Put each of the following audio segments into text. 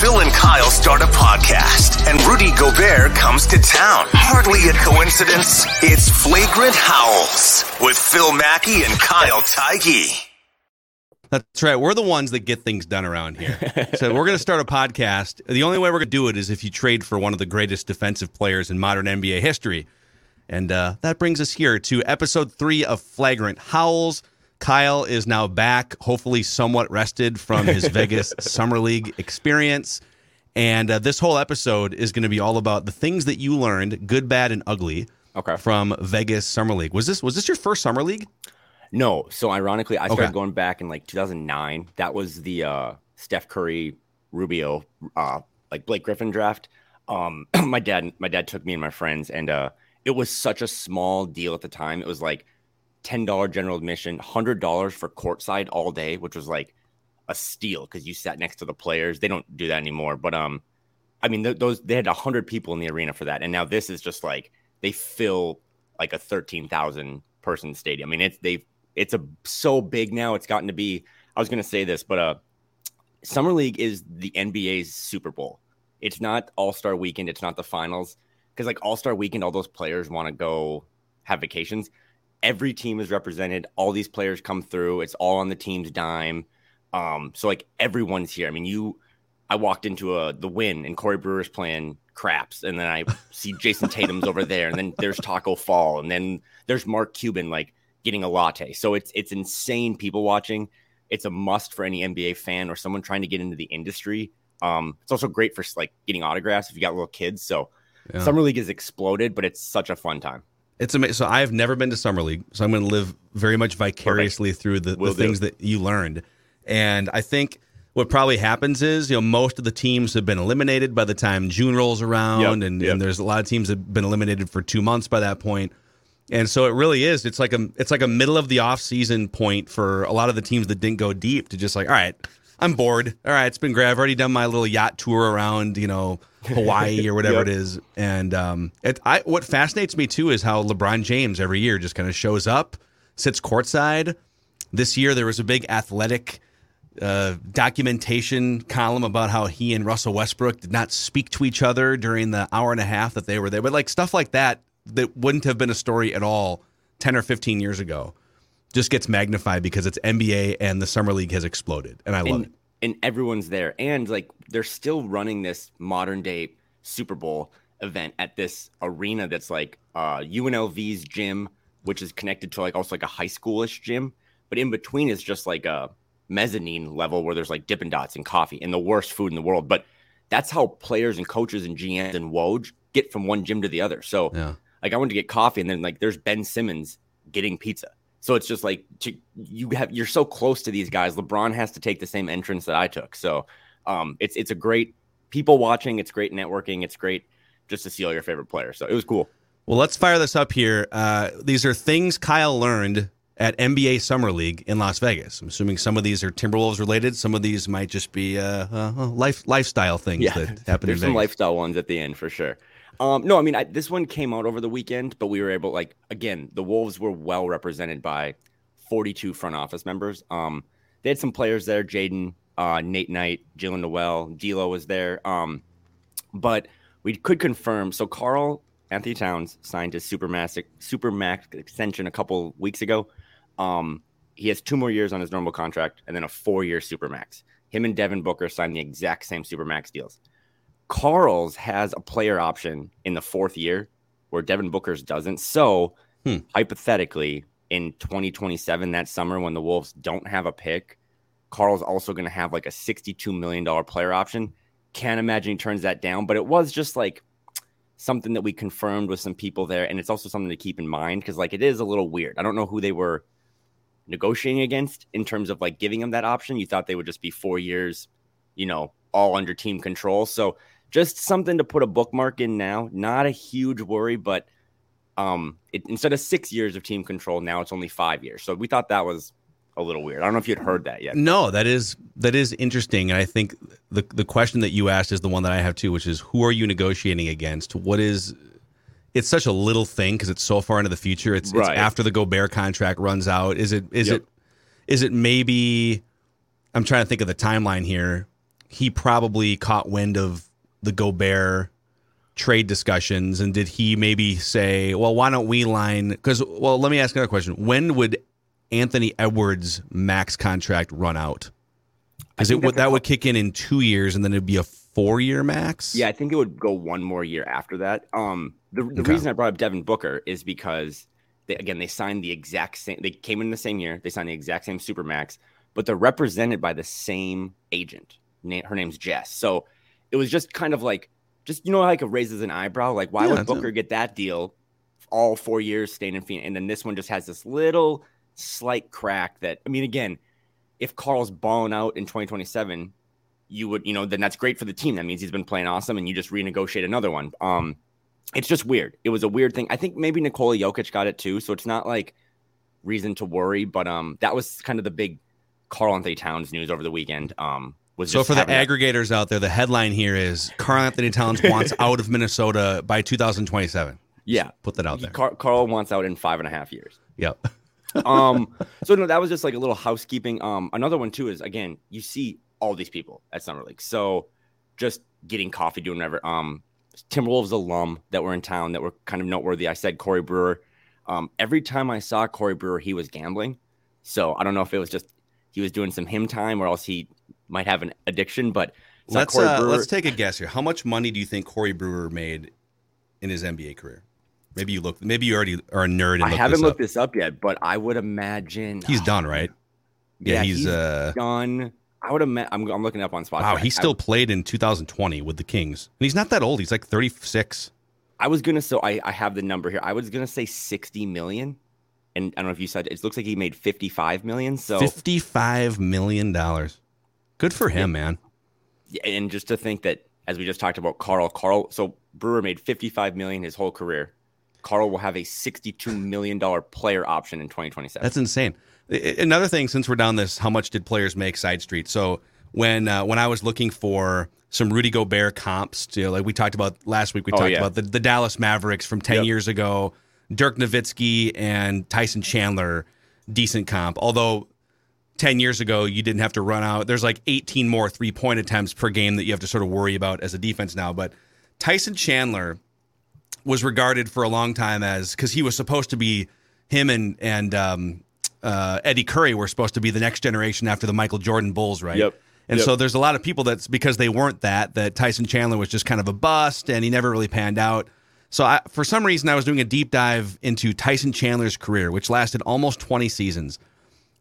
Phil and Kyle start a podcast, and Rudy Gobert comes to town. Hardly a coincidence. It's Flagrant Howls with Phil Mackey and Kyle Theige. That's right. We're the ones that get things done around here. so we're going to start a podcast. The only way we're going to do it is if you trade for one of the greatest defensive players in modern NBA history. And uh, that brings us here to episode three of Flagrant Howls. Kyle is now back, hopefully somewhat rested from his Vegas Summer League experience. And uh, this whole episode is going to be all about the things that you learned, good, bad, and ugly, Okay. from Vegas Summer League. Was this was this your first Summer League? No, so ironically, I started Okay. going back in like 2009. That was the uh, Steph Curry, Rubio, uh, like Blake Griffin draft. Um, my dad, my dad took me and my friends, and uh, it was such a small deal at the time. It was like ten dollar general admission, hundred dollars for courtside all day, which was like a steal because you sat next to the players. They don't do that anymore, but um, I mean, th- those they had hundred people in the arena for that, and now this is just like they fill like a thirteen thousand person stadium. I mean, it's they've it's a so big now. It's gotten to be. I was going to say this, but uh, summer league is the NBA's Super Bowl. It's not All Star Weekend. It's not the finals because like All Star Weekend, all those players want to go have vacations. Every team is represented. All these players come through. It's all on the team's dime. Um, so like everyone's here. I mean, you. I walked into a the Wynn and Corey Brewer's playing craps, and then I see Jayson Tatum's over there, and then there's Taco Fall, and then there's Mark Cuban like getting a latte. So it's it's insane people watching. It's a must for any NBA fan or someone trying to get into the industry. Um, it's also great for like getting autographs if you got little kids. So Yeah. summer league has exploded, but it's such a fun time. It's amazing. So I've never been to summer league, so I'm going to live very much vicariously through the, the do. things that you learned. And I think what probably happens is, you know, most of the teams have been eliminated by the time June rolls around, Yep, and, yep. and there's a lot of teams that have been eliminated for two months by that point. And so it really is. It's like a it's like a middle of the off season point for a lot of the teams that didn't go deep to just like, all right, I'm bored. All right, it's been great. I've already done my little yacht tour around, you know, Hawaii or whatever Yep. it is. And um, it, I what fascinates me too is how LeBron James every year just kind of shows up, sits courtside. This year there was a big athletic uh, documentation column about how he and Russell Westbrook did not speak to each other during the hour and a half that they were there. But like stuff like that that wouldn't have been a story at all 10 or 15 years ago just gets magnified because it's NBA and the summer league has exploded. And I love and, it. and everyone's there. And like they're still running this modern day Super Bowl event at this arena that's like uh, UNLV's gym, which is connected to like also like a high schoolish gym. But in between is just like a mezzanine level where there's like Dippin' Dots and coffee and the worst food in the world. But that's how players and coaches and GMs and Woj get from one gym to the other. So Yeah. like I went to get coffee and then like there's Ben Simmons getting pizza. So it's just like to, you have you're so close to these guys. LeBron has to take the same entrance that I took. So um it's it's a great people watching, it's great networking, it's great just to see all your favorite players. So it was cool. Well, let's fire this up here. Uh, these are things Kyle learned at NBA Summer League in Las Vegas. I'm assuming some of these are Timberwolves related. Some of these might just be uh, uh, life lifestyle things that happen There's in some Vegas. lifestyle ones at the end for sure. Um, no, I mean I, this one came out over the weekend, but we were able like again the Wolves were well represented by 42 front office members. Um, they had some players there, Jaden, uh, Nate Knight, Jalen Noel, D'Lo was there. Um, but we could confirm. So Carl Anthony Towns signed his supermax supermax extension a couple weeks ago. Um, he has two more years on his normal contract and then a four year supermax. Him and Devin Booker signed the exact same supermax deals. Karl's has a player option in the fourth year where Devin Booker's doesn't. So Hmm. hypothetically, in 2027, that summer when the Wolves don't have a pick, Karl's also going to have like a $62 million player option. Can't imagine he turns that down, but it was just like something that we confirmed with some people there. And it's also something to keep in mind because, like, it is a little weird. I don't know who they were negotiating against in terms of like giving him that option. You thought they would just be four years, you know, all under team control. So just something to put a bookmark in now. Not a huge worry, but um, it, instead of six years of team control, now it's only five years. So we thought that was a little weird. I don't know if you'd heard that yet. No, that is that is interesting, and I think the the question that you asked is the one that I have too, which is who are you negotiating against? What is it's such a little thing because it's so far into the future. It's, right. it's after the Gobert contract runs out. Is it is yep. it is it maybe? I'm trying to think of the timeline here. He probably caught wind of the Gobert trade discussions, and did he maybe say, "Well, why don't we line?" Because well, let me ask another question. When would Anthony Edwards' max contract run out? Because it would that would kick in in two years, and then it'd be a four year max. Yeah, I think it would go one more year after that. Um, the, the okay. reason I brought up Devin Booker is because they, again they signed the exact same. They came in the same year. They signed the exact same super max, but they're represented by the same agent. Her name's Jess. So it was just kind of like, just you know, like it raises an eyebrow. Like, why yeah, would Booker a- get that deal all four years staying in Phoenix, and then this one just has this little slight crack that I mean, again, if Karl's balling out in 2027, you would, you know, then that's great for the team. That means he's been playing awesome, and you just renegotiate another one. Um, it's just weird. It was a weird thing. I think maybe Nikola Jokic got it too, so it's not like reason to worry. But um, that was kind of the big Karl-Anthony Towns news over the weekend. Um, so for the aggregators out there, the headline here is Karl-Anthony Towns wants out of Minnesota by 2027. Yeah, Just put that out there. Car- Karl wants out in five and a half years. Yep. um, so no, that was just like a little housekeeping. Um, another one too is again, you see all these people at Summer League. So just getting coffee, doing whatever. Um, Timberwolves alum that were in town that were kind of noteworthy. I said Corey Brewer. Um, every time I saw Corey Brewer, he was gambling. So I don't know if it was just he was doing some him time or else he might have an addiction. But let's uh, let's take a guess here. How much money do you think Corey Brewer made in his NBA career? Maybe you look. Maybe you already are a nerd. I haven't this looked up. this up yet, but I would imagine he's done, right? Yeah, yeah he's, he's uh, done. I would have I'm, I'm looking up on Spotify. Wow, he still I, played in 2020 with the Kings, and he's not that old. He's like 36. I was gonna so I, I have the number here. I was gonna say 60 million, and I don't know if you said it looks like he made 55 million. So 55 million dollars. Good for him, yeah. man. Yeah, and just to think that as we just talked about Karl, Karl, So Brewer made 55 million his whole career. Karl will have a 62 million dollar player option in 2027. That's insane. Another thing, since we're down this, how much did players make side street? So when uh, when I was looking for some Rudy Gobert comps, to, like we talked about last week, we oh, talked yeah. about the, the Dallas Mavericks from 10 yep. years ago, Dirk Nowitzki and Tyson Chandler, decent comp. Although 10 years ago, you didn't have to run out. There's like 18 more three point attempts per game that you have to sort of worry about as a defense now. But Tyson Chandler was regarded for a long time as because he was supposed to be him and and um, uh, Eddie Curry were supposed to be the next generation after the Michael Jordan Bulls, right? Yep. And yep. so there's a lot of people that's because they weren't that that Tyson Chandler was just kind of a bust and he never really panned out. So I, for some reason I was doing a deep dive into Tyson Chandler's career, which lasted almost 20 seasons.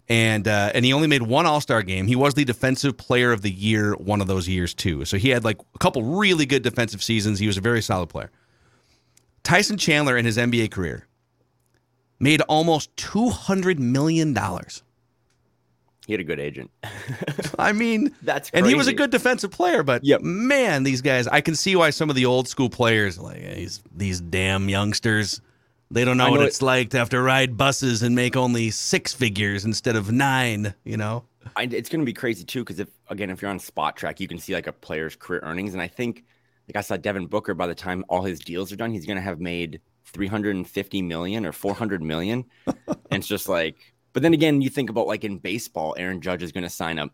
And uh, and he only made one All Star game. He was the Defensive Player of the Year one of those years too. So he had like a couple really good defensive seasons. He was a very solid player. Tyson Chandler in his NBA career made almost $200 million. He had a good agent. I mean, that's crazy. and he was a good defensive player, but yep. man, these guys, I can see why some of the old school players, like these, these damn youngsters, they don't know, know what it's it, like to have to ride buses and make only six figures instead of nine, you know? I, it's going to be crazy too, because if, again, if you're on Spotrac, you can see like a player's career earnings. And I think like I saw Devin Booker by the time all his deals are done, he's going to have made 350 million or 400 million. and it's just like, but then again, you think about like in baseball, Aaron Judge is going to sign up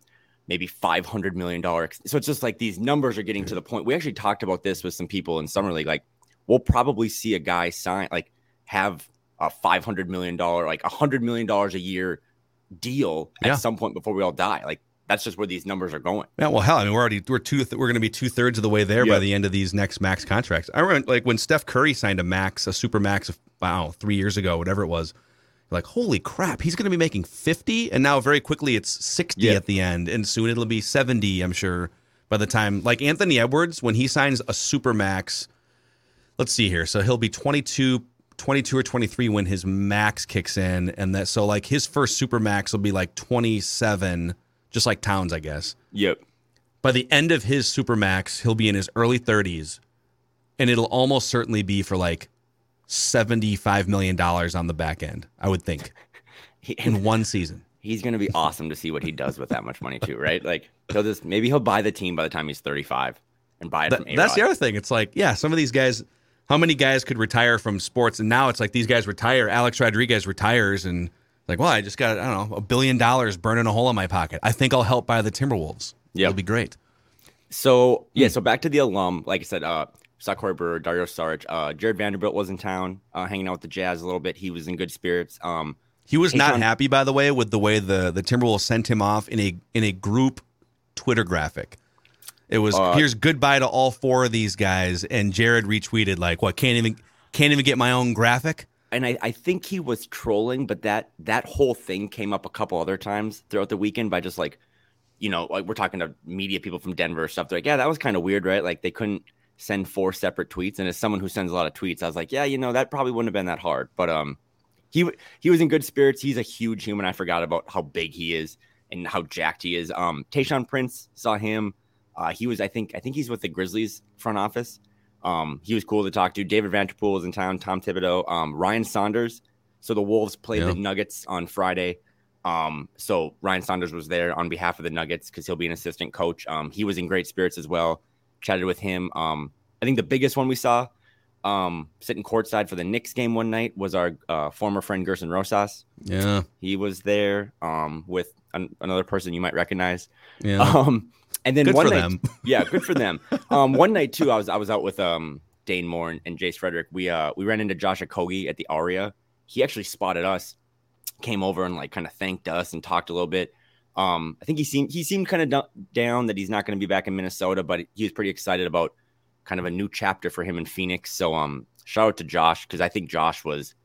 maybe 500 million dollar. So it's just like these numbers are getting to the point. We actually talked about this with some people in summer league. Like we'll probably see a guy sign like have a 500 million dollar, like a hundred million dollars a year deal at yeah. some point before we all die. Like that's just where these numbers are going. Yeah, well, hell, I mean, we're already we're two we're going to be two thirds of the way there yep. by the end of these next max contracts. I remember like when Steph Curry signed a max, a super max, of, wow, three years ago, whatever it was. Like, holy crap, he's going to be making fifty, and now very quickly it's sixty yep. at the end, and soon it'll be seventy. I'm sure by the time like Anthony Edwards when he signs a super max. Let's see here. So he'll be 22 22 or 23 when his max kicks in, and that so like his first super max will be like 27, just like Towns, I guess. Yep. By the end of his super max, he'll be in his early 30s, and it'll almost certainly be for like 75 million dollars on the back end. I would think He, in one season. he's going to be awesome to see what he does with that much money too, right? Like he'll just maybe he'll buy the team by the time he's 35 and buy it That- from A-Rod. that's the other thing. It's like, yeah, some of these guys, how many guys could retire from sports? And now it's like these guys retire. Alex Rodriguez retires, and like, well, I just got, I don't know, a billion dollars burning a hole in my pocket. I think I'll help buy the Timberwolves. Yeah, It'll be great. So yeah, Hmm. so back to the alum. Like I said, uh, saw Corey Brewer, Dario Saric, uh, Jarred Vanderbilt was in town, uh, hanging out with the Jazz a little bit. He was in good spirits. Um, He was not happy, by the way, with the way the the Timberwolves sent him off in a in a group Twitter graphic. It was Uh, here's goodbye to all four of these guys, and Jarred retweeted like, "What? Can't even can't even get my own graphic." and I, I think he was trolling, but that that whole thing came up a couple other times throughout the weekend by just like, you know, like we're talking to media people from Denver stuff. They're like, yeah, that was kind of weird, right? Like they couldn't send four separate tweets. And as someone who sends a lot of tweets, I was like, yeah, you know, that probably wouldn't have been that hard. But um, he he was in good spirits. He's a huge human. I forgot about how big he is and how jacked he is. Um, Tayshaun Prince saw him. Uh, he was, I think, I think he's with the Grizzlies front office. Um, he was cool to talk to. David Vanterpool was in town. Tom Thibodeau, um, Ryan Saunders. So the Wolves played Yeah. the Nuggets on Friday. Um, so Ryan Saunders was there on behalf of the Nuggets because he'll be an assistant coach. Um, he was in great spirits as well. Chatted with him. Um, I think the biggest one we saw, um, sitting courtside for the Knicks game one night was our uh, former friend Gersson Rosas. Yeah, He was there um, with an- another person you might recognize. yeah. Um, and then Good one night, them. yeah, good for them. Um, one night too, I was I was out with um Dane Moore and, and Jace Frederick. We uh we ran into Josh Okogie at the Aria. He actually spotted us, came over and like kind of thanked us and talked a little bit. Um, I think he seemed he seemed kind of down that he's not going to be back in Minnesota, but he was pretty excited about kind of a new chapter for him in Phoenix. So um, shout out to Josh because I think Josh was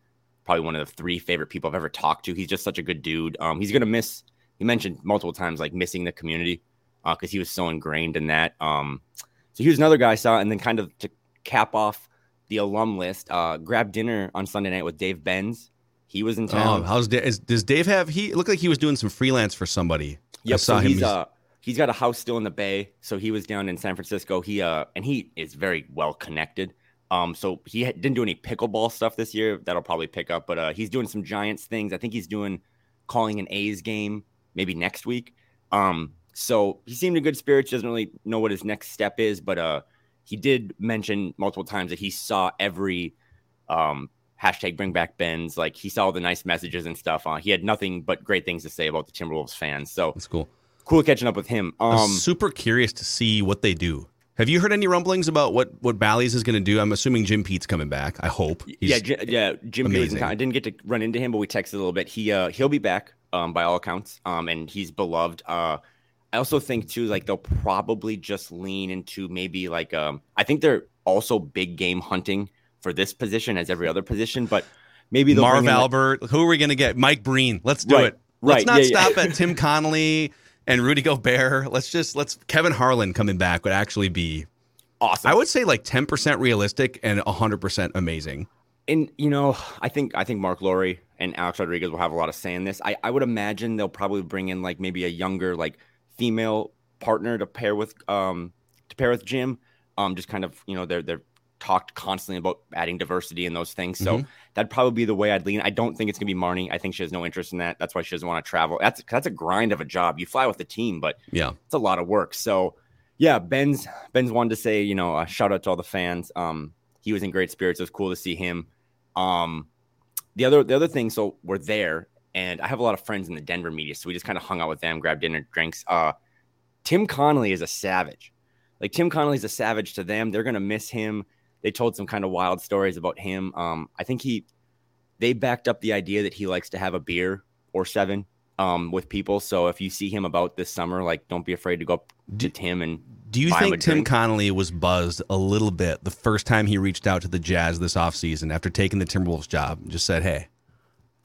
probably one of the three favorite people I've ever talked to. He's just such a good dude. Um, he's gonna miss. He mentioned multiple times like missing the community because he was so ingrained in that. Um, so he was another guy I saw, and then kind of to cap off the alum list, uh, grabbed dinner on Sunday night with Dave Benz. He was in Oh, town. how's Da- is, does Dave have? He looked like he was doing some freelance for somebody. I Yep. saw so him. he's uh he's got a house still in the Bay, so he was down in San Francisco. He uh and he is very well connected. Um, so he ha- didn't do any pickleball stuff this year. That'll probably pick up, but uh, he's doing some Giants things. I think he's doing calling an A's game maybe next week. Um, so he seemed in good spirits. Doesn't really know what his next step is, but uh, he did mention multiple times that he saw every um hashtag bring back Benz. Like he saw all the nice messages and stuff. Uh, he had nothing but great things to say about the Timberwolves fans. So That's cool. cool catching up with him. I'm Um, super curious to see what they do. Have you heard any rumblings about what what Bally's is going to do? I'm assuming Jim Pete's coming back. I hope. yeah, He's- J- yeah, Jim amazing. I didn't get to run into him, but we texted a little bit. He uh he'll be back um by all accounts. Um and he's beloved. Uh I also think too like they'll probably just lean into maybe like um I think they're also big game hunting for this position as every other position, but maybe they'll Marv in, like- Albert. Who are we going to get? Mike Breen. Let's do Right, it. Let's right, not yeah, yeah. stop at Tim Connelly and Rudy Gobert. Let's just let's Kevin Harlan coming back would actually be awesome. I would say like 10% realistic and 100% amazing. and you know, I think I think Marc Lore and Alex Rodriguez will have a lot of say in this. I, I would imagine they'll probably bring in like maybe a younger like female partner to pair with um to pair with Jim. Um, just kind of you know they're they're talked constantly about adding diversity and those things. So Mhm. that'd probably be the way I'd lean. I don't think it's gonna be Marney. I think she has no interest in that. That's why she doesn't want to travel. That's that's a grind of a job. You fly with the team, but Yeah. it's a lot of work. So yeah, Ben's Ben's wanted to say, you know, a shout out to all the fans. Um, he was in great spirits. It was cool to see him. Um, the other the other thing, so we're there, and I have a lot of friends in the Denver media, so we just kind of hung out with them, grabbed dinner, drinks. Uh, Tim Connelly is a savage. Like Tim Connelly's a savage to them. They're gonna miss him. They told some kind of wild stories about him. Um, I think he they backed up the idea that he likes to have a beer or seven um with people. So if you see him about this summer, like don't be afraid to go up to Tim and Do you buy him a think Tim drink. Connelly was buzzed a little bit the first time he reached out to the Jazz this offseason after taking the Timberwolves job and just said, Hey,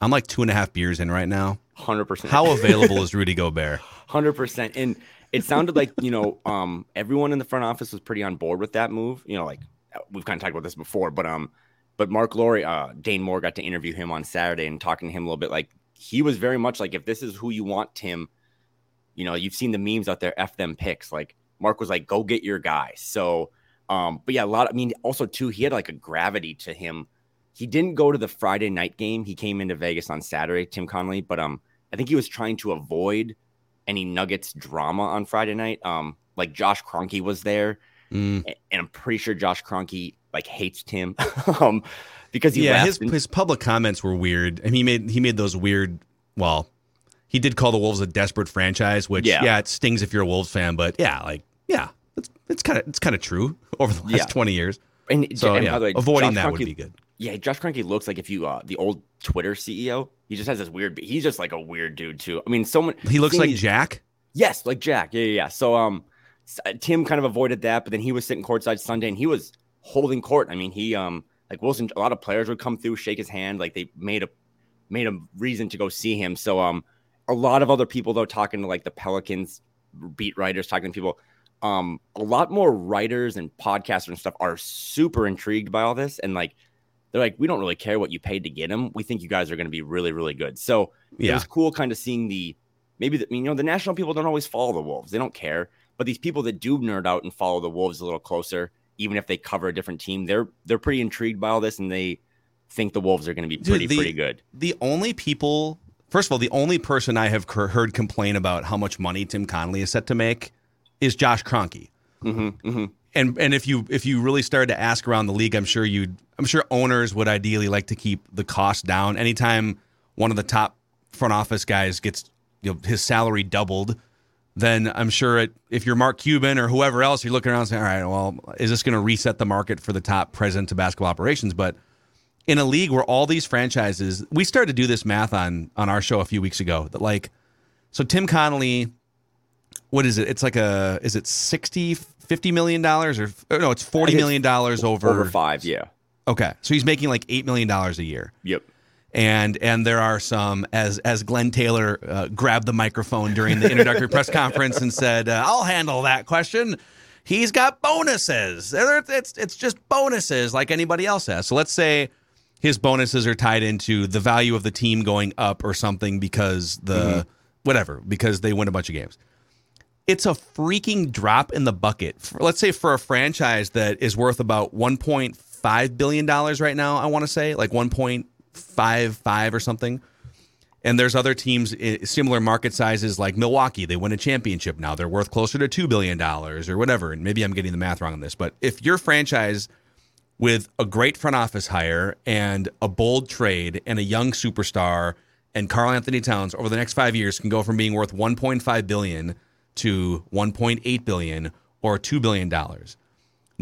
I'm like two and a half beers in right now. hundred percent How available is Rudy Gobert? Hundred percent. And it sounded like you know, um, everyone in the front office was pretty on board with that move. You know, like we've kind of talked about this before, but um, but Marc Lore, uh, Dane Moore got to interview him on Saturday and talking to him a little bit. Like he was very much like, if this is who you want, Tim, you know, you've seen the memes out there, F them picks. Like Marc was like, go get your guy. So, um, but yeah, a lot. I mean, also too, he had like a gravity to him. He didn't go to the Friday night game. He came into Vegas on Saturday, Tim Connelly, but um, I think he was trying to avoid any Nuggets drama on Friday night. Um, like Josh Kroenke was there, mm. and I'm pretty sure Josh Kroenke like hates Tim, um, because he yeah his and- his public comments were weird, and he made he made those weird. Well, he did call the Wolves a desperate franchise, which yeah, yeah it stings if you're a Wolves fan, but yeah, like yeah, it's it's kind of it's kind of true over the last yeah. 20 years. And, so and yeah, way, avoiding Josh that Kroenke, would be good. Yeah, Josh Kroenke looks like if you uh, the old Twitter CEO. He just has this weird. He's just like a weird dude too. I mean, someone he looks like Jack. Yes, like Jack. Yeah, yeah, yeah. So um, uh, Tim kind of avoided that, but then he was sitting courtside Sunday, and he was holding court. I mean, he um, like Wilson. A lot of players would come through, shake his hand, like they made a made a reason to go see him. So um, a lot of other people though talking to like the Pelicans beat writers, talking to people. Um, a lot more writers and podcasters and stuff are super intrigued by all this, and like they're like, we don't really care what you paid to get him. We think you guys are going to be really, really good. So yeah. it was cool kind of seeing the maybe the, you know the national people don't always follow the Wolves. They don't care, but these people that do nerd out and follow the Wolves a little closer, even if they cover a different team, they're they're pretty intrigued by all this and they think the Wolves are going to be pretty the, pretty good. The only people, first of all, the only person I have heard complain about how much money Tim Connelly is set to make is Josh Kroenke. Mm-hmm, mm-hmm. And and if you if you really started to ask around the league, I'm sure you'd I'm sure owners would ideally like to keep the cost down. Anytime one of the top front office guys gets you know, his salary doubled, then I'm sure it, if you're Mark Cuban or whoever else, you're looking around saying, all right, well, is this going to reset the market for the top president of basketball operations? But in a league where all these franchises, we started to do this math on on our show a few weeks ago that like, so Tim Connelly, what is it? It's like a, is it 60, 50 million dollars or, or no, it's 40 million dollars over over five. Yeah. Okay, so he's making like eight million dollars a year. Yep. And and there are some as as Glenn Taylor uh, grabbed the microphone during the introductory press conference and said, uh, "I'll handle that question." He's got bonuses. It's it's just bonuses like anybody else has. So let's say his bonuses are tied into the value of the team going up or something because the mm-hmm. whatever because they win a bunch of games it's a freaking drop in the bucket. Let's say for a franchise that is worth about 1.5 billion dollars right now. I want to say like one point five five or something. And there's other teams eh, similar market sizes like Milwaukee. They win a championship now. They're worth closer to two billion dollars or whatever. And maybe I'm getting the math wrong on this, but if your franchise with a great front office hire and a bold trade and a young superstar and Karl-Anthony Towns over the next five years can go from being worth 1.5 billion to 1.8 billion or two billion dollars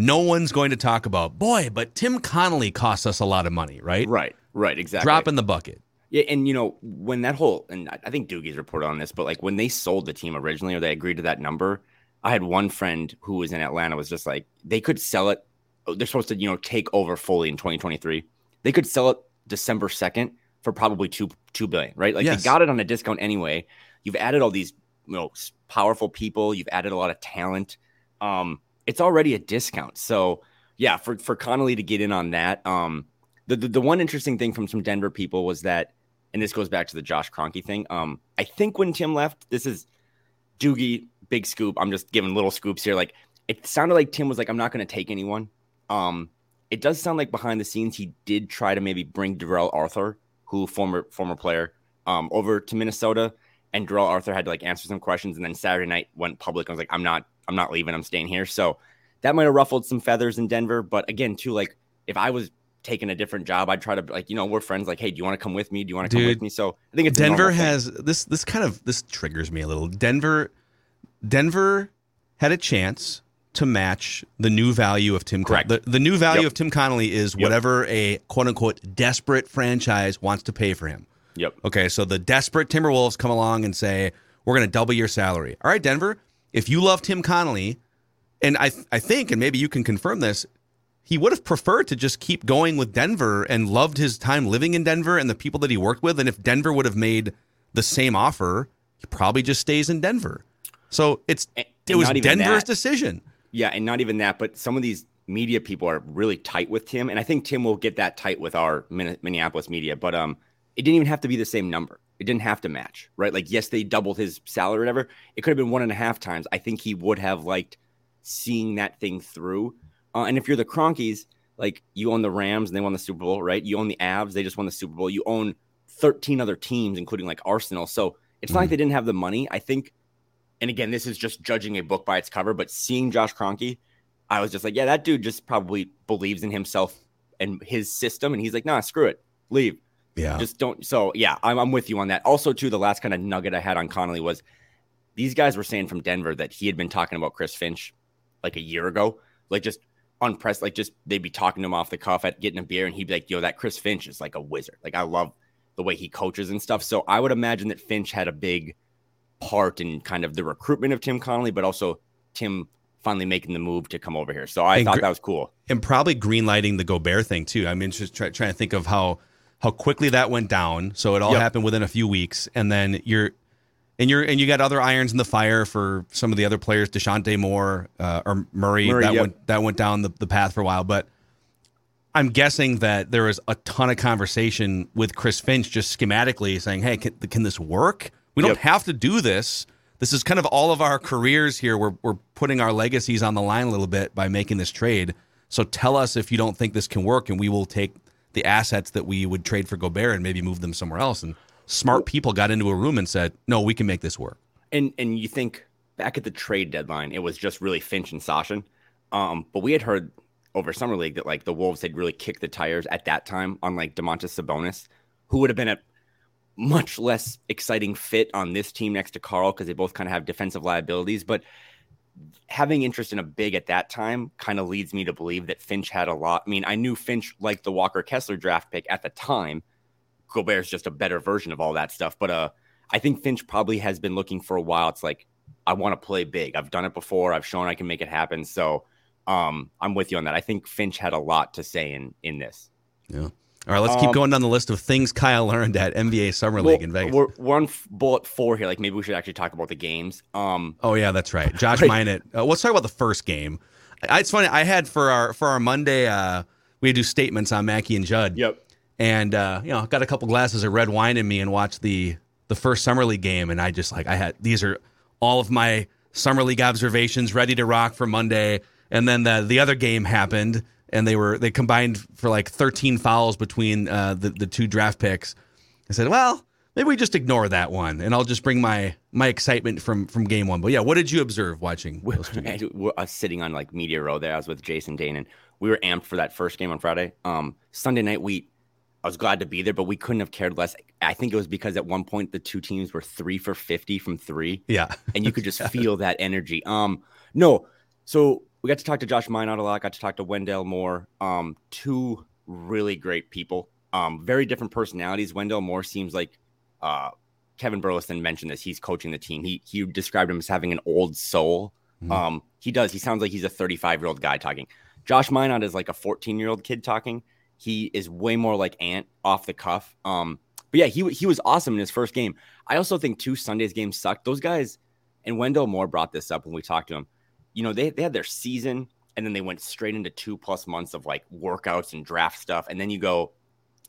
no one's going to talk about, boy, but Tim Connelly costs us a lot of money, right? Right, right, exactly. Drop in the bucket. Yeah, and you know, when that whole, and I think Doogie's reported on this, but like when they sold the team originally or they agreed to that number, I had one friend who was in Atlanta was just like, they could sell it. Oh, they're supposed to, you know, take over fully in 2023. They could sell it December 2nd for probably two two billion, right? Like yes. they got it on a discount anyway. You've added all these, you know, powerful people. You've added a lot of talent. Um, it's already a discount. So yeah, for for Connelly to get in on that, um, the, the, the one interesting thing from some Denver people was that, and this goes back to the Josh Kroenke thing. Um, I think when Tim left, this is Doogie big scoop. I'm just giving little scoops here. Like it sounded like Tim was like, I'm not going to take anyone. Um, it does sound like behind the scenes he did try to maybe bring Darrell Arthur, who former former player, um, over to Minnesota, and Darrell Arthur had to like answer some questions, and then Saturday night went public I was like, I'm not I'm not leaving. I'm staying here. So that might have ruffled some feathers in Denver. But again, too, like if I was taking a different job, I'd try to like, you know, we're friends. Like, hey, do you want to come with me? Do you want to come with me? So I think it's Denver has this. This kind of this triggers me a little. Denver, Denver had a chance to match the new value of Tim. Correct. Con- the, the new value yep. of Tim Connelly is whatever yep. a quote unquote desperate franchise wants to pay for him. Yep. Okay, so the desperate Timberwolves come along and say, "We're going to double your salary." All right, Denver, if you love Tim Connelly, and I I think, and maybe you can confirm this, he would have preferred to just keep going with Denver and loved his time living in Denver and the people that he worked with. And if Denver would have made the same offer, he probably just stays in Denver. So it's and, it was Denver's that. decision. Yeah, and not even that, but some of these media people are really tight with Tim, and I think Tim will get that tight with our Minneapolis media. But um, it didn't even have to be the same number. It didn't have to match, right? Like, yes, they doubled his salary, or whatever. It could have been one and a half times. I think he would have liked seeing that thing through. Uh, and if you're the Kroenkes, like you own the Rams and they won the Super Bowl, right? You own the Avs, they just won the Super Bowl. You own 13 other teams, including like Arsenal. So it's mm-hmm. not like mm-hmm. they didn't have the money. I think, and again, this is just judging a book by its cover, but seeing Josh Kroenke, I was just like, yeah, that dude just probably believes in himself and his system. And he's like, nah, screw it, leave. Yeah. Just don't. So yeah, I'm, I'm with you on that. Also, too, the last kind of nugget I had on Connelly was these guys were saying from Denver that he had been talking about Chris Finch like a year ago, like just unpressed, like just they'd be talking to him off the cuff at getting a beer, and he'd be like, "Yo, that Chris Finch is like a wizard. Like I love the way he coaches and stuff." So I would imagine that Finch had a big part in kind of the recruitment of Tim Connelly, but also Tim finally making the move to come over here. So I and thought that was cool, and probably greenlighting the Gobert thing too. I mean, just try, trying to think of how how quickly that went down. So it all yep. happened within a few weeks, and then you're and you're and you got other irons in the fire for some of the other players, Dejounte Moore uh, or Murray. Murray that yep. went that went down the, the path for a while, but I'm guessing that there was a ton of conversation with Chris Finch just schematically saying, "Hey, can, can this work? We don't yep. have to do this. This is kind of all of our careers here. We're we're putting our legacies on the line a little bit by making this trade. So tell us if you don't think this can work, and we will take the assets that we would trade for Gobert and maybe move them somewhere else." And smart people got into a room and said, "No, we can make this work." And and you think back at the trade deadline, it was just really Finch and Sachin. Um, but we had heard over summer league that like the Wolves had really kicked the tires at that time on like Domantas Sabonis, who would have been a much less exciting fit on this team next to Karl because they both kind of have defensive liabilities. But having interest in a big at that time kind of leads me to believe that Finch had a lot. I mean, I knew Finch liked the Walker Kessler draft pick at the time, Gobert's just a better version of all that stuff. But uh, I think Finch probably has been looking for a while. It's like I want to play big. I've done it before. I've shown I can make it happen. So um, I'm with you on that. I think Finch had a lot to say in in this. Yeah. All right, let's keep um, going down the list of things Kyle learned at NBA Summer League well, in Vegas. We're, we're on bullet four here. Like maybe we should actually talk about the games. Um, oh yeah, that's right. Josh right. Minott. Uh, let's talk about the first game. I, it's funny. I had for our for our Monday, uh, we do statements on Mackey and Judd. Yep and uh, you know got a couple glasses of red wine in me and watched the the first summer league game and i just like i had these are all of my summer league observations ready to rock for monday and then the the other game happened and they were they combined for like 13 fouls between uh, the the two draft picks i said well maybe we just ignore that one and i'll just bring my my excitement from from game one but yeah what did you observe watching those two games? we're uh, sitting on like media row there i was with jason dane and we were amped for that first game on friday um sunday night we I was glad to be there, but we couldn't have cared less. I think it was because at one point the two teams were three for fifty from three. Yeah, and you could just feel that energy. Um, no, so we got to talk to Josh Minott a lot. Got to talk to Wendell Moore. Um, two really great people. Um, very different personalities. Wendell Moore seems like uh, Kevin Burleson mentioned this. He's coaching the team. He he described him as having an old soul. Mm-hmm. Um, he does. He sounds like he's a 35 year old guy talking. Josh Minott is like a 14 year old kid talking. He is way more like Ant off the cuff. Um, but yeah, he he was awesome in his first game. I also think two Sundays games sucked. Those guys and Wendell Moore brought this up when we talked to him. You know, they they had their season and then they went straight into two plus months of like workouts and draft stuff. And then you go,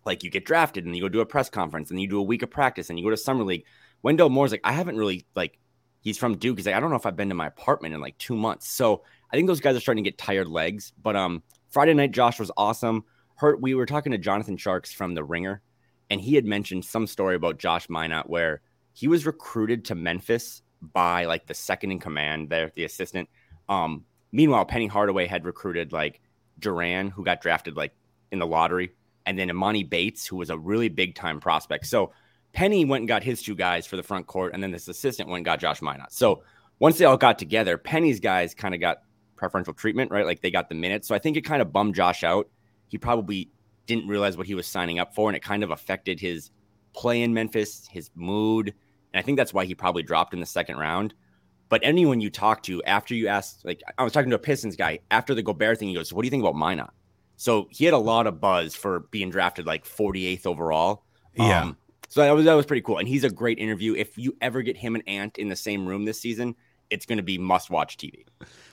like, you get drafted and you go do a press conference and you do a week of practice and you go to summer league. Wendell Moore's like, I haven't really like he's from Duke. He's like, I don't know if I've been to my apartment in like two months. So I think those guys are starting to get tired legs. But um Friday night, Josh was awesome heard we were talking to Jonathan Tjarks from The Ringer, and he had mentioned some story about Josh Minott where he was recruited to Memphis by like the second in command there, the assistant. Um, meanwhile, Penny Hardaway had recruited like Duren, who got drafted like in the lottery, and then Emoni Bates, who was a really big time prospect. So Penny went and got his two guys for the front court, and then this assistant went and got Josh Minott. So once they all got together, Penny's guys kind of got preferential treatment, right? Like they got the minutes. So I think it kind of bummed Josh out he probably didn't realize what he was signing up for, and it kind of affected his play in Memphis, his mood. And I think that's why he probably dropped in the second round. But anyone you talk to after you ask, like I was talking to a Pistons guy after the Gobert thing, he goes, "What do you think about Minott?" So he had a lot of buzz for being drafted like 48th overall. Yeah. Um, so that was that was pretty cool, and he's a great interview. If you ever get him and Ant in the same room this season, it's going to be must watch TV.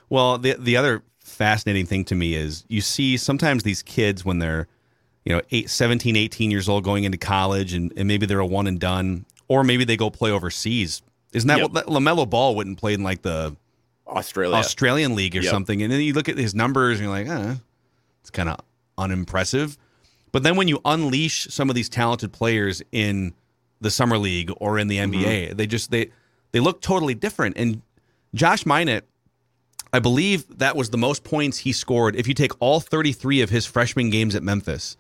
Well, the the other fascinating thing to me is you see sometimes these kids when they're you know eight, 17 18 years old going into college and, and maybe they're a one and done or maybe they go play overseas isn't that Yep. what lamelo ball wouldn't play in like the Australia. australian league or Yep. something and then you look at his numbers and you're like eh, it's kind of unimpressive but then when you unleash some of these talented players in the summer league or in the Mm-hmm. nba they just they they look totally different and josh minott I believe that was the most points he scored if you take all 33 of his freshman games at Memphis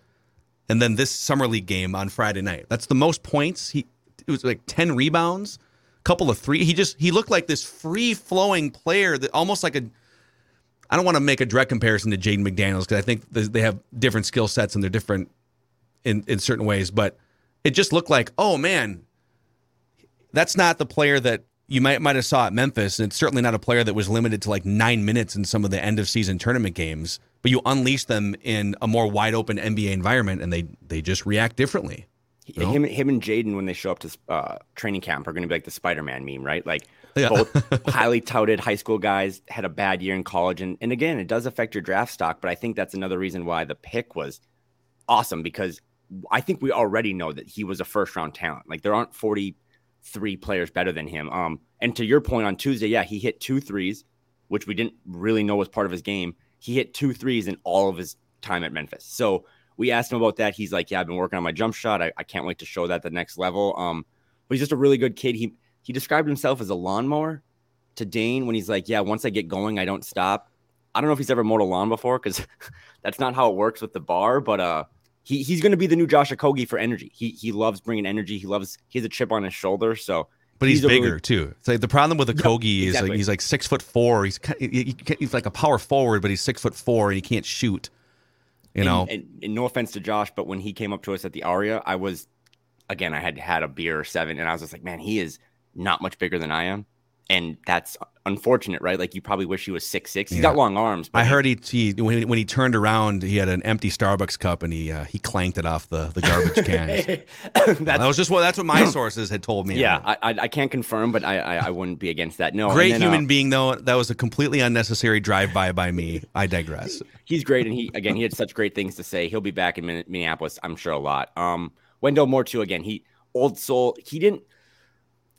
and then this summer league game on Friday night. That's the most points. He it was like 10 rebounds, couple of three. He just he looked like this free-flowing player that almost like a I don't want to make a direct comparison to Jaden McDaniels because I think they have different skill sets and they're different in in certain ways, but it just looked like, "Oh man, that's not the player that you might might have saw at Memphis, and it's certainly not a player that was limited to like nine minutes in some of the end of season tournament games. But you unleash them in a more wide open NBA environment, and they they just react differently. Know? Him, him and Jaden, when they show up to uh, training camp, are going to be like the Spider Man meme, right? Like Yeah. both highly touted high school guys had a bad year in college. And, and again, it does affect your draft stock. But I think that's another reason why the pick was awesome because I think we already know that he was a first round talent. Like there aren't 43 players better than him. Um, and to your point on Tuesday, yeah, he hit two threes, which we didn't really know was part of his game. He hit two threes in all of his time at Memphis. So we asked him about that. He's like, Yeah, I've been working on my jump shot. I, I can't wait to show that the next level. Um, but he's just a really good kid. He he described himself as a lawnmower to Dane when he's like, Yeah, once I get going, I don't stop. I don't know if he's ever mowed a lawn before because that's not how it works with the bar, but uh he, he's going to be the new Josh Okogie for energy. He he loves bringing energy. He loves he has a chip on his shoulder. So But he's, He's a really- bigger too. It's like the problem with Okogie is like he's like six foot four. He's he- he he's like a power forward, but he's six foot four and he can't shoot. You know, and, and, and no offense to Josh, but when he came up to us at the Aria, I was again, I had had a beer or seven, and I was just like, man, he is not much bigger than I am, and that's unfortunate, right? Like you probably wish he was six six. He's Yeah. got long arms. But I heard he, he when, he- when he turned around, he had an empty Starbucks cup and he uh, he clanked it off the, the garbage can. that was just what that's what my sources had told me. yeah. I, I I can't confirm, but I, I I wouldn't be against that. No, Great then, human uh, being though. That was a completely unnecessary drive by by me. I digress. he's great, and he again he had such great things to say. He'll be back in Minneapolis, I'm sure a lot. Um, Wendell Moore too. Again, he old soul. He didn't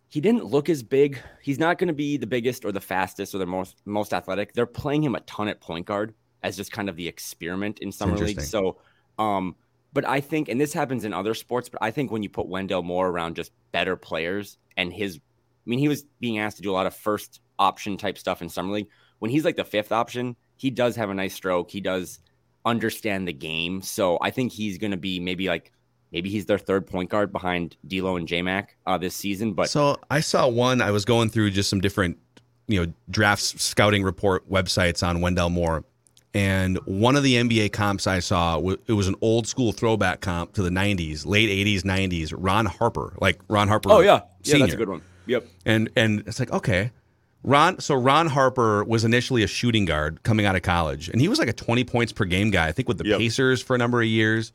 he didn't look as big. He's not going to be the biggest or the fastest or the most most athletic. They're playing him a ton at point guard as just kind of the experiment in summer league. So, um, but I think, and this happens in other sports, but I think when you put Wendell Moore around just better players and his, I mean, he was being asked to do a lot of first option type stuff in summer league. When he's like the fifth option, he does have a nice stroke. He does understand the game. So I think he's going to be maybe like maybe he's their third point guard behind D'Lo and J Mac uh, this season. But So I saw one. I was going through just some different, you know, drafts scouting report websites on Wendell Moore, and one of the NBA comps I saw it was an old school throwback comp to the '90s, late '80s, '90s. Ron Harper, like Ron Harper. oh yeah, yeah, senior. that's a good one. Yep. And and it's like okay, Ron. So Ron Harper was initially a shooting guard coming out of college, and he was like a 20 points per game guy. I think with the Yep. Pacers for a number of years.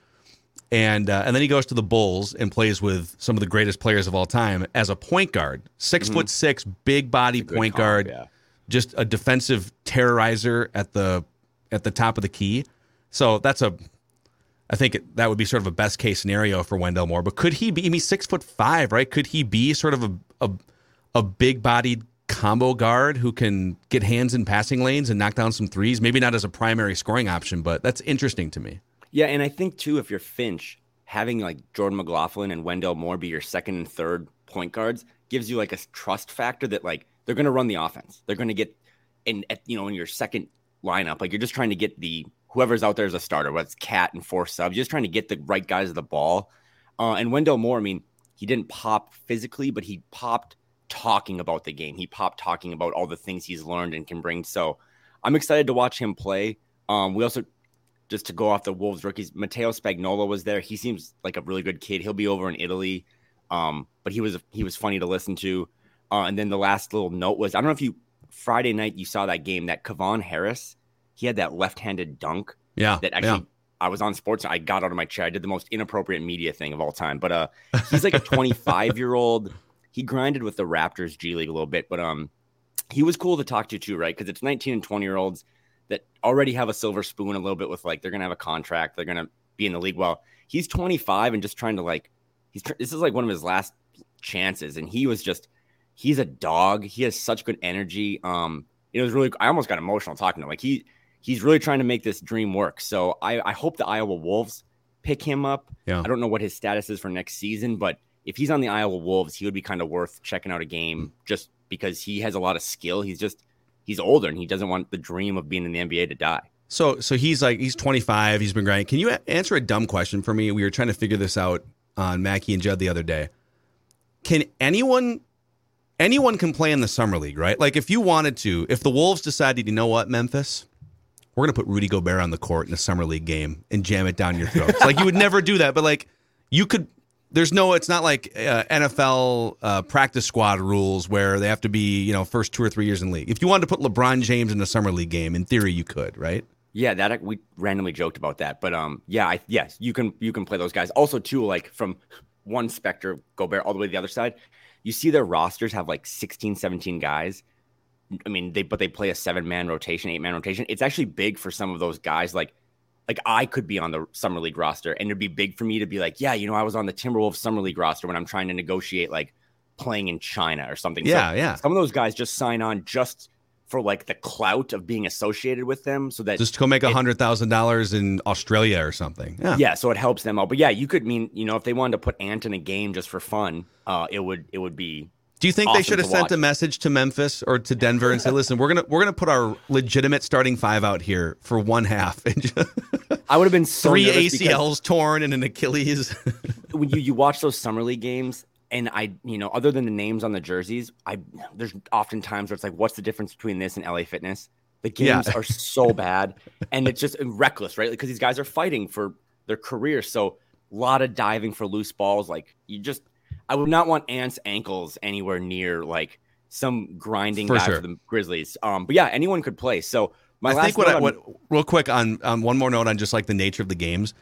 And uh, and then he goes to the Bulls and plays with some of the greatest players of all time as a point guard, 6 foot six, big body Mm-hmm. Point guard, yeah. just a defensive terrorizer at the at the top of the key. So that's a, I think it, that would be sort of a best case scenario for Wendell Moore. But could he be? I mean, six foot five, right? Could he be sort of a a, a big bodied combo guard who can get hands in passing lanes and knock down some threes? Maybe not as a primary scoring option, but that's interesting to me. Yeah, and I think too, if you're Finch, having like Jordan McLaughlin and Wendell Moore be your second and third point guards gives you like a trust factor that like they're going to run the offense. They're going to get in at you know in your second lineup, like you're just trying to get the whoever's out there as a starter, whether it's KAT and four subs, you're just trying to get the right guys the ball. Uh, and Wendell Moore, I mean, he didn't pop physically, but he popped talking about the game. He popped talking about all the things he's learned and can bring. So I'm excited to watch him play. Um, we also just to go off the Wolves rookies, Matteo Spagnola was there. He seems like a really good kid. He'll be over in Italy, um, but he was he was funny to listen to. Uh, and then the last little note was I don't know if you Friday night you saw that game that Kevon Harris he had that left-handed dunk Yeah, that yeah. actually I was on sports. I got out of my chair. I did the most inappropriate media thing of all time. But uh, he's like a 25 year old. He grinded with the Raptors G League a little bit, but um, he was cool to talk to too, right? Because it's 19 and 20 year olds. That already have a silver spoon a little bit with like they're gonna have a contract, they're gonna be in the league. Well, he's 25 and just trying to like he's this is like one of his last chances, and he was just he's a dog. He has such good energy. Um, it was really I almost got emotional talking to him. Like he he's really trying to make this dream work. So I I hope the Iowa Wolves pick him up. Yeah. I don't know what his status is for next season, but if he's on the Iowa Wolves, he would be kind of worth checking out a game just because he has a lot of skill. He's just he's older and he doesn't want the dream of being in the NBA to die. So so he's like he's 25. He's been grinding. Can you a- answer a dumb question for me? We were trying to figure this out on Mackie and Judd the other day. Can anyone anyone can play in the summer league, right? Like if you wanted to, if the Wolves decided, you know what, Memphis, we're gonna put Rudy Gobert on the court in a summer league game and jam it down your throats. like you would never do that, but like you could. There's no. It's not like uh, NFL uh, practice squad rules where they have to be, you know, first two or three years in league. If you wanted to put LeBron James in a summer league game, in theory, you could, right? Yeah, that we randomly joked about that, but um, yeah, I, yes, you can you can play those guys. Also, too, like from one specter Gobert all the way to the other side, you see their rosters have like 16, 17 guys. I mean, they but they play a seven man rotation, eight man rotation. It's actually big for some of those guys. Like, like I could be on the summer league roster, and it'd be big for me to be like, yeah, you know, I was on the Timberwolves summer league roster when I'm trying to negotiate like playing in China or something. Yeah, so yeah. Some of those guys just sign on just for like the clout of being associated with them, so that Just to go make a hundred thousand dollars in Australia or something. Yeah. yeah, so it helps them out. But yeah, you could mean you know if they wanted to put Ant in a game just for fun, uh, it would it would be Do you think they should have sent watch. a message to Memphis or to Denver and said, "Listen, we're gonna we're gonna put our legitimate starting five out here for one half and just I would have been so three ACLs torn and an Achilles." when you you watch those summer league games and I you know other than the names on the jerseys, I there's often times where it's like what's the difference between this and LA Fitness? The Yeah. games are so bad and it's just reckless, right? Because these guys are fighting for their career, so a lot of diving for loose balls. Like you just, I would not want Ant's ankles anywhere near like some grinding For guy sure. for the Grizzlies. Um, but yeah, anyone could play. So my I last think what, I, what real quick on on one more note on just like the nature of the games.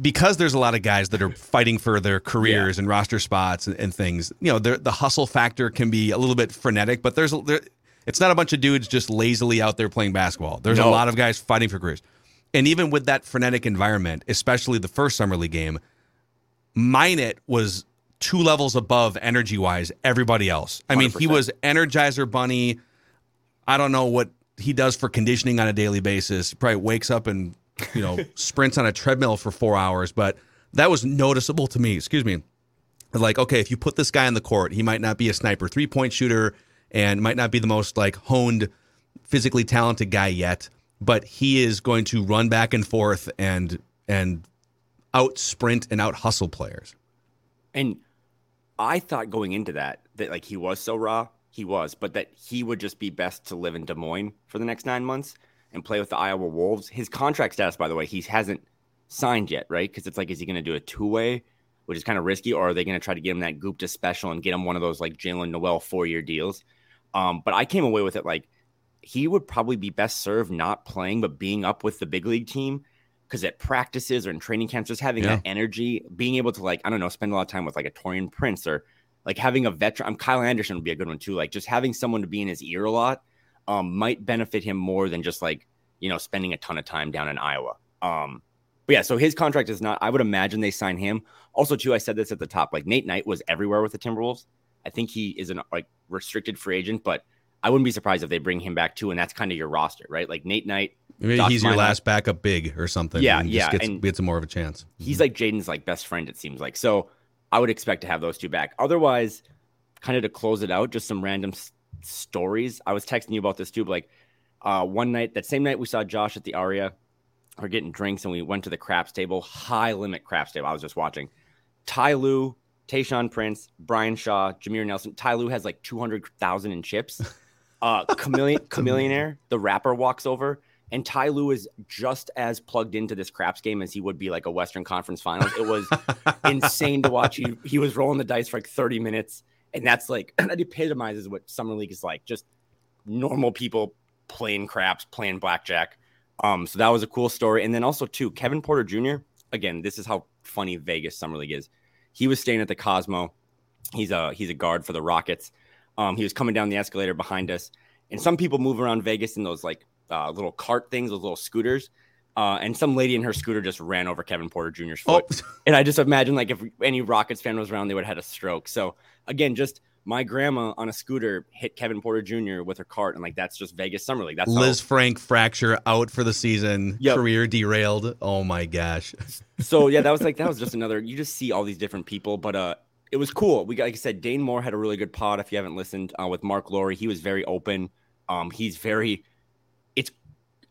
Because there's a lot of guys that are fighting for their careers and roster spots and, and things, you know, the the hustle factor can be a little bit frenetic. But there's there, it's not a bunch of dudes just lazily out there playing basketball. There's a lot of guys fighting for careers, and even with that frenetic environment, especially the first summer league game, Minott was two levels above energy wise everybody else. I mean, he 100%. was Energizer Bunny. I don't know what he does for conditioning on a daily basis. He probably wakes up and you know sprints on a treadmill for four hours, but that was noticeable to me. Excuse me. Like, okay, if you put this guy on the court, he might not be a sniper three point shooter and might not be the most like honed, physically talented guy yet, but he is going to run back and forth and and out sprint and out hustle players. And I thought going into that that like he was so raw, he was, but that he would just be best to live in Des Moines for the next nine months and play with the Iowa Wolves. His contract status, by the way, he hasn't signed yet, right? Because it's like, is he going to do a two way, which is kind of risky, or are they going to try to get him that Gupta special and get him one of those like Jaylen Nowell four year deals? Um, but I came away with it like he would probably be best served not playing, but being up with the big league team. Because at practices or in training camps, just having Yeah. that energy, being able to like, I don't know, spend a lot of time with like a Taurean Prince or like having a veteran. I'm Kyle Anderson would be a good one too. Like just having someone to be in his ear a lot um, might benefit him more than just like you know spending a ton of time down in Iowa. Um, but yeah, so his contract is not. I would imagine they sign him. Also, too, I said this at the top. Like Nate Knight was everywhere with the Timberwolves. I think he is an like restricted free agent, but I wouldn't be surprised if they bring him back too. And that's kind of your roster, right? Like Nate Knight, Maybe Doc he's your last backup big or something. Yeah, and just yeah, Gets, and- gets more of a chance. he's like Jaden's like best friend. It seems like so. I would expect to have those two back. Otherwise, kind of to close it out, just some random s- stories. I was texting you about this too. But like uh, one night, that same night we saw Josh at the Aria, we're getting drinks and we went to the craps table, high limit craps table. I was just watching. Ty Lue, Tayshaun Prince, Brian Shaw, Jameer Nelson. Ty Lue has like two hundred thousand in chips. Uh, Chameleon, Chamillionaire, the rapper walks over. And Ty Lue is just as plugged into this craps game as he would be like a Western Conference Finals. It was insane to watch. He, he was rolling the dice for like 30 minutes. And that's like, that epitomizes what Summer League is like just normal people playing craps, playing blackjack. Um, so that was a cool story. And then also, too, Kevin Porter Jr., again, this is how funny Vegas Summer League is. He was staying at the Cosmo. He's a he's a guard for the Rockets. Um, he was coming down the escalator behind us. And some people move around Vegas in those like uh, little cart things, those little scooters. Uh, and some lady in her scooter just ran over Kevin Porter Jr.'s foot. Oh. And I just imagine like if any Rockets fan was around, they would have had a stroke. So again, just my grandma on a scooter hit Kevin Porter Jr. with her cart, and like that's just Vegas Summer League. That's Liz how, Frank fracture out for the season. Yep. Career derailed. Oh my gosh. so yeah, that was like that was just another. You just see all these different people, but uh, it was cool. We got like I said, Dane Moore had a really good pod. If you haven't listened uh, with Marc Lore, he was very open. Um, he's very.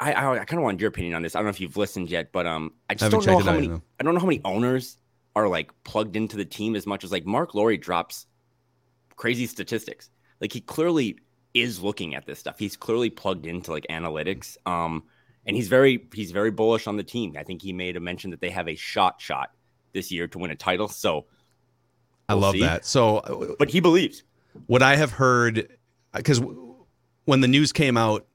I I, I kind of wanted your opinion on this. I don't know if you've listened yet, but um, I just don't know how many. no. I don't know how many owners are like plugged into the team as much as like Marc Lore drops crazy statistics. Like he clearly is looking at this stuff. He's clearly plugged into like analytics. Um, and he's very he's very bullish on the team. I think he made a mention that they have a shot shot this year to win a title. So, I We'll love see. that. So but he believes. what I have heard, because when the news came out,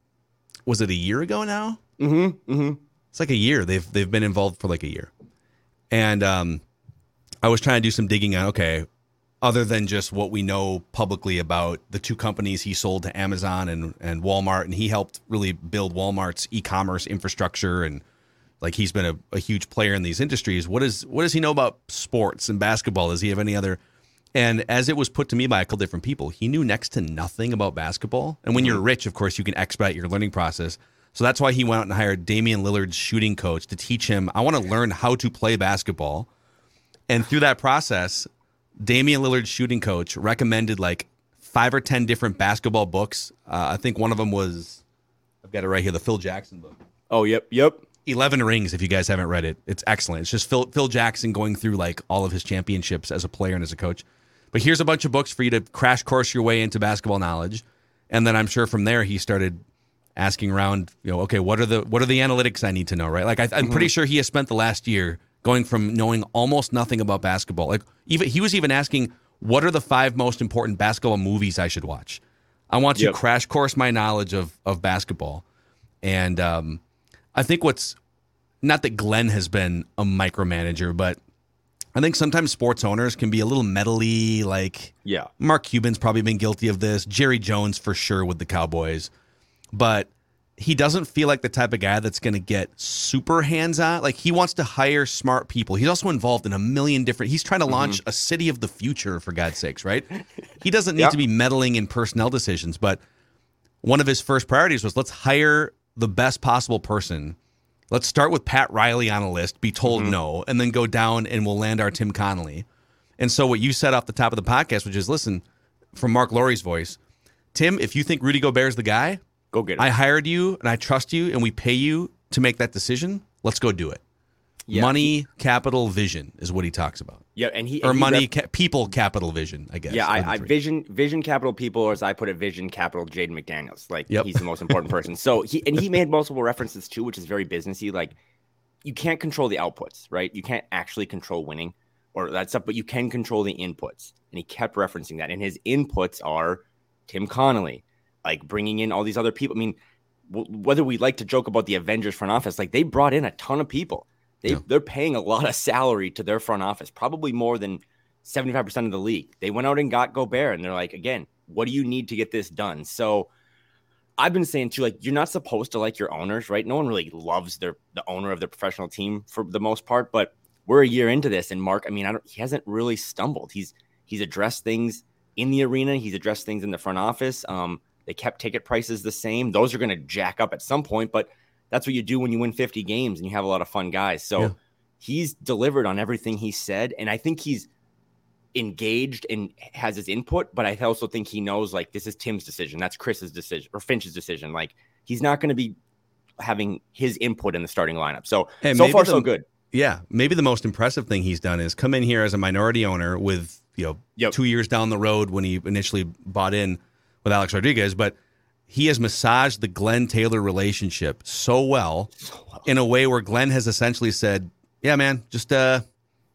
was it a year ago now? Mm-hmm. Mm-hmm. It's like a year. They've they've been involved for like a year, and um, I was trying to do some digging on okay, other than just what we know publicly about the two companies he sold to Amazon and and Walmart, and he helped really build Walmart's e-commerce infrastructure and like he's been a, a huge player in these industries. What is what does he know about sports and basketball? Does he have any other? And as it was put to me by a couple different people, he knew next to nothing about basketball. And when you're rich, of course, you can expedite your learning process. So that's why he went out and hired Damian Lillard's shooting coach to teach him. I want to learn how to play basketball. And through that process, Damian Lillard's shooting coach recommended like five or ten different basketball books. Uh, I think one of them was I've got it right here, the Phil Jackson book. Oh, yep, yep. 11 rings if you guys haven't read it it's excellent it's just phil, phil jackson going through like all of his championships as a player and as a coach but here's a bunch of books for you to crash course your way into basketball knowledge. And then i'm sure from there he started asking around you know okay what are the what are the analytics i need to know right? Like I, i'm pretty sure he has spent the last year going from knowing almost nothing about basketball. Like even he was even asking what are the five most important basketball movies i should watch? I want to Yep. crash course my knowledge of of basketball. And um I think what's not that Glenn has been a micromanager, but I think sometimes sports owners can be a little metally. Like Yeah. Mark Cuban's probably been guilty of this. Jerry Jones for sure with the Cowboys, but he doesn't feel like the type of guy that's going to get super hands on. Like he wants to hire smart people. He's also involved in a million different. He's trying to launch mm-hmm. a city of the future for God's sakes, right? He doesn't need to be meddling in personnel decisions, but one of his first priorities was let's hire the best possible person. Let's start with Pat Riley on a list, be told mm-hmm. no, and then go down and we'll land our Tim Connelly. And so what you said off the top of the podcast, which is listen, from Marc Lore's voice, Tim, if you think Rudy Gobert's the guy, Go get it. I hired you and I trust you and we pay you to make that decision. Let's go do it. Yeah, money, capital, vision is what he talks about. Yeah, and he Or and he money, rep- ca- people, capital, vision, I guess. yeah, I, I vision vision capital people, or as I put it, vision capital Jaden McDaniels. Like Yep. he's the most important person. So he and he made multiple references too, which is very businessy. Like you can't control the outputs, right? You can't actually control winning or that stuff, but you can control the inputs. And he kept referencing that. And his inputs are Tim Connelly, like bringing in all these other people. I mean, w- whether we like to joke about the Avengers front office, like they brought in a ton of people. They Yeah. they're paying a lot of salary to their front office, probably more than 75% of the league. They went out and got Gobert and they're like, again, what do you need to get this done? So I've been saying too, like you're not supposed to like your owners, right? No one really loves their the owner of their professional team for the most part, but we're a year into this, and Mark, I mean, I don't he hasn't really stumbled. He's he's addressed things in the arena, he's addressed things in the front office. Um, they kept ticket prices the same. Those are gonna jack up at some point, but that's what you do when you win 50 games and you have a lot of fun guys. So Yeah. he's delivered on everything he said, and I think he's engaged and has his input, but I also think he knows like this is Tim's decision, that's Chris's decision or Finch's decision. Like he's not going to be having his input in the starting lineup. So And so far the- so good. Yeah, maybe the most impressive thing he's done is come in here as a minority owner with you know Yep. two years down the road when he initially bought in with Alex Rodriguez, but he has massaged the Glenn Taylor relationship so well in a way where Glenn has essentially said, "Yeah, man, just uh,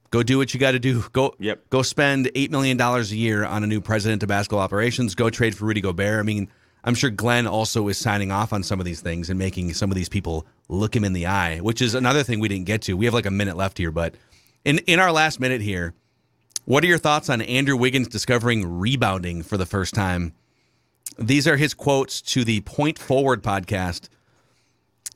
go do what you got to do. Go, Yep. go spend eight million dollars a year on a new president of basketball operations. Go trade for Rudy Gobert. I mean." I'm sure Glenn also is signing off on some of these things and making some of these people look him in the eye, which is another thing we didn't get to. We have like a minute left here, but in in our last minute here, what are your thoughts on Andrew Wiggins discovering rebounding for the first time? These are his quotes to the Point Forward podcast.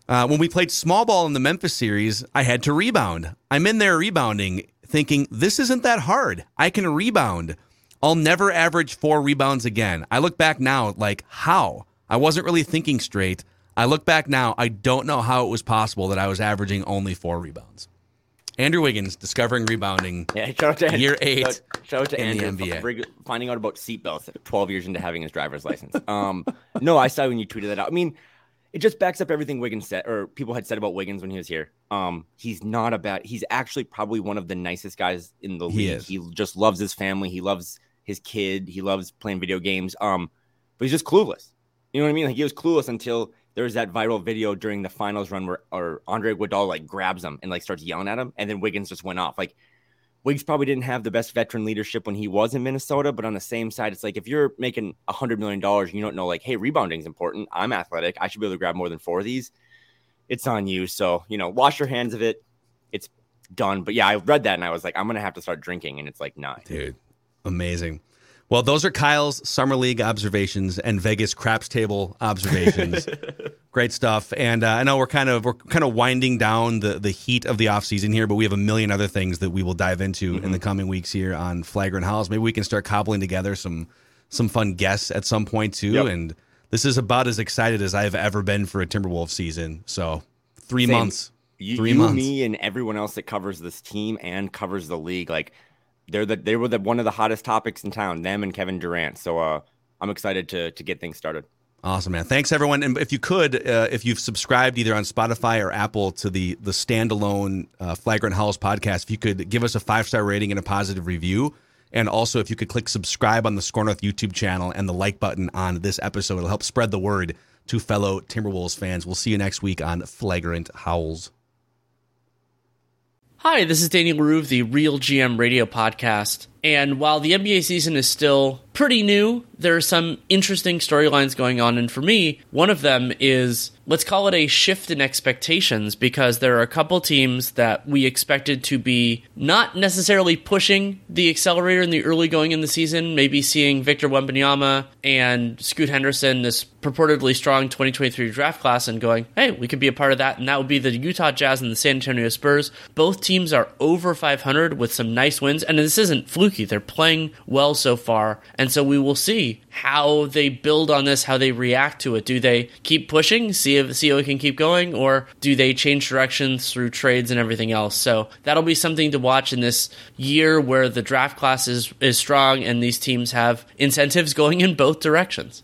Uh, when we played small ball in the Memphis series, I had to rebound. I'm in there rebounding, thinking, this isn't that hard. I can rebound. I'll never average four rebounds again. I look back now, like, how? I wasn't really thinking straight. I look back now, I don't know how it was possible that I was averaging only four rebounds. Andrew Wiggins discovering rebounding. Yeah, shout out to Year eight Shout, shout out to Andrew NBA. for finding out about seatbelts 12 years into having his driver's license. Um, no, I saw when you tweeted that out. I mean, it just backs up everything Wiggins said, or people had said about Wiggins when he was here. Um, he's not a bad. He's actually probably one of the nicest guys in the He league. is. He just loves his family. He loves his kid. He loves playing video games. Um, but he's just clueless. You know what I mean? Like he was clueless until there was that viral video during the finals run where or Andre Iguodala like grabs him and like starts yelling at him, and then Wiggins just went off. Like Wiggs probably didn't have the best veteran leadership when he was in Minnesota, but on the same side, it's like if you're making a hundred million dollars and you don't know, like, hey, rebounding is important. I'm athletic. I should be able to grab more than four of these. It's on you. So, you know, wash your hands of it. It's done. But yeah, I read that and I was like, I'm gonna have to start drinking. And it's like, nah. Dude, amazing. Well, those are Kyle's Summer League observations and Vegas craps table observations. Great stuff. And uh, I know we're kind of we're kind of winding down the the heat of the offseason here, but we have a million other things that we will dive into in the coming weeks here on Flagrant Howls. Maybe we can start cobbling together some some fun guests at some point too. Yep. And this is about as excited as I've ever been for a Timberwolves season. So three Same. months. You, Three you, months. me, and everyone else that covers this team and covers the league, like they're the they were the one of the hottest topics in town. Them and Kevin Durant. So uh, I'm excited to to get things started. Awesome, man. Thanks, everyone. And if you could, uh, if you've subscribed either on Spotify or Apple to the the standalone uh, Flagrant Howls podcast, if you could give us a five star rating and a positive review, and also if you could click subscribe on the Score North YouTube channel and the like button on this episode, it'll help spread the word to fellow Timberwolves fans. We'll see you next week on Flagrant Howls. Hi, this is Danny Leroux of the Real GM Radio Podcast. And while the NBA season is still pretty new, there are some interesting storylines going on. And for me, one of them is let's call it a shift in expectations because there are a couple teams that we expected to be not necessarily pushing the accelerator in the early going in the season, maybe seeing Victor Wembanyama and Scoot Henderson, this purportedly strong 2023 draft class, and going, hey, we could be a part of that. And that would be the Utah Jazz and the San Antonio Spurs. Both teams are over 500 with some nice wins. And this isn't fluky. They're playing well so far. And so we will see how they build on this, how they react to it. Do they keep pushing, see if see how it can keep going, or do they change directions through trades and everything else? So that'll be something to watch in this year where the draft class is, is strong and these teams have incentives going in both directions.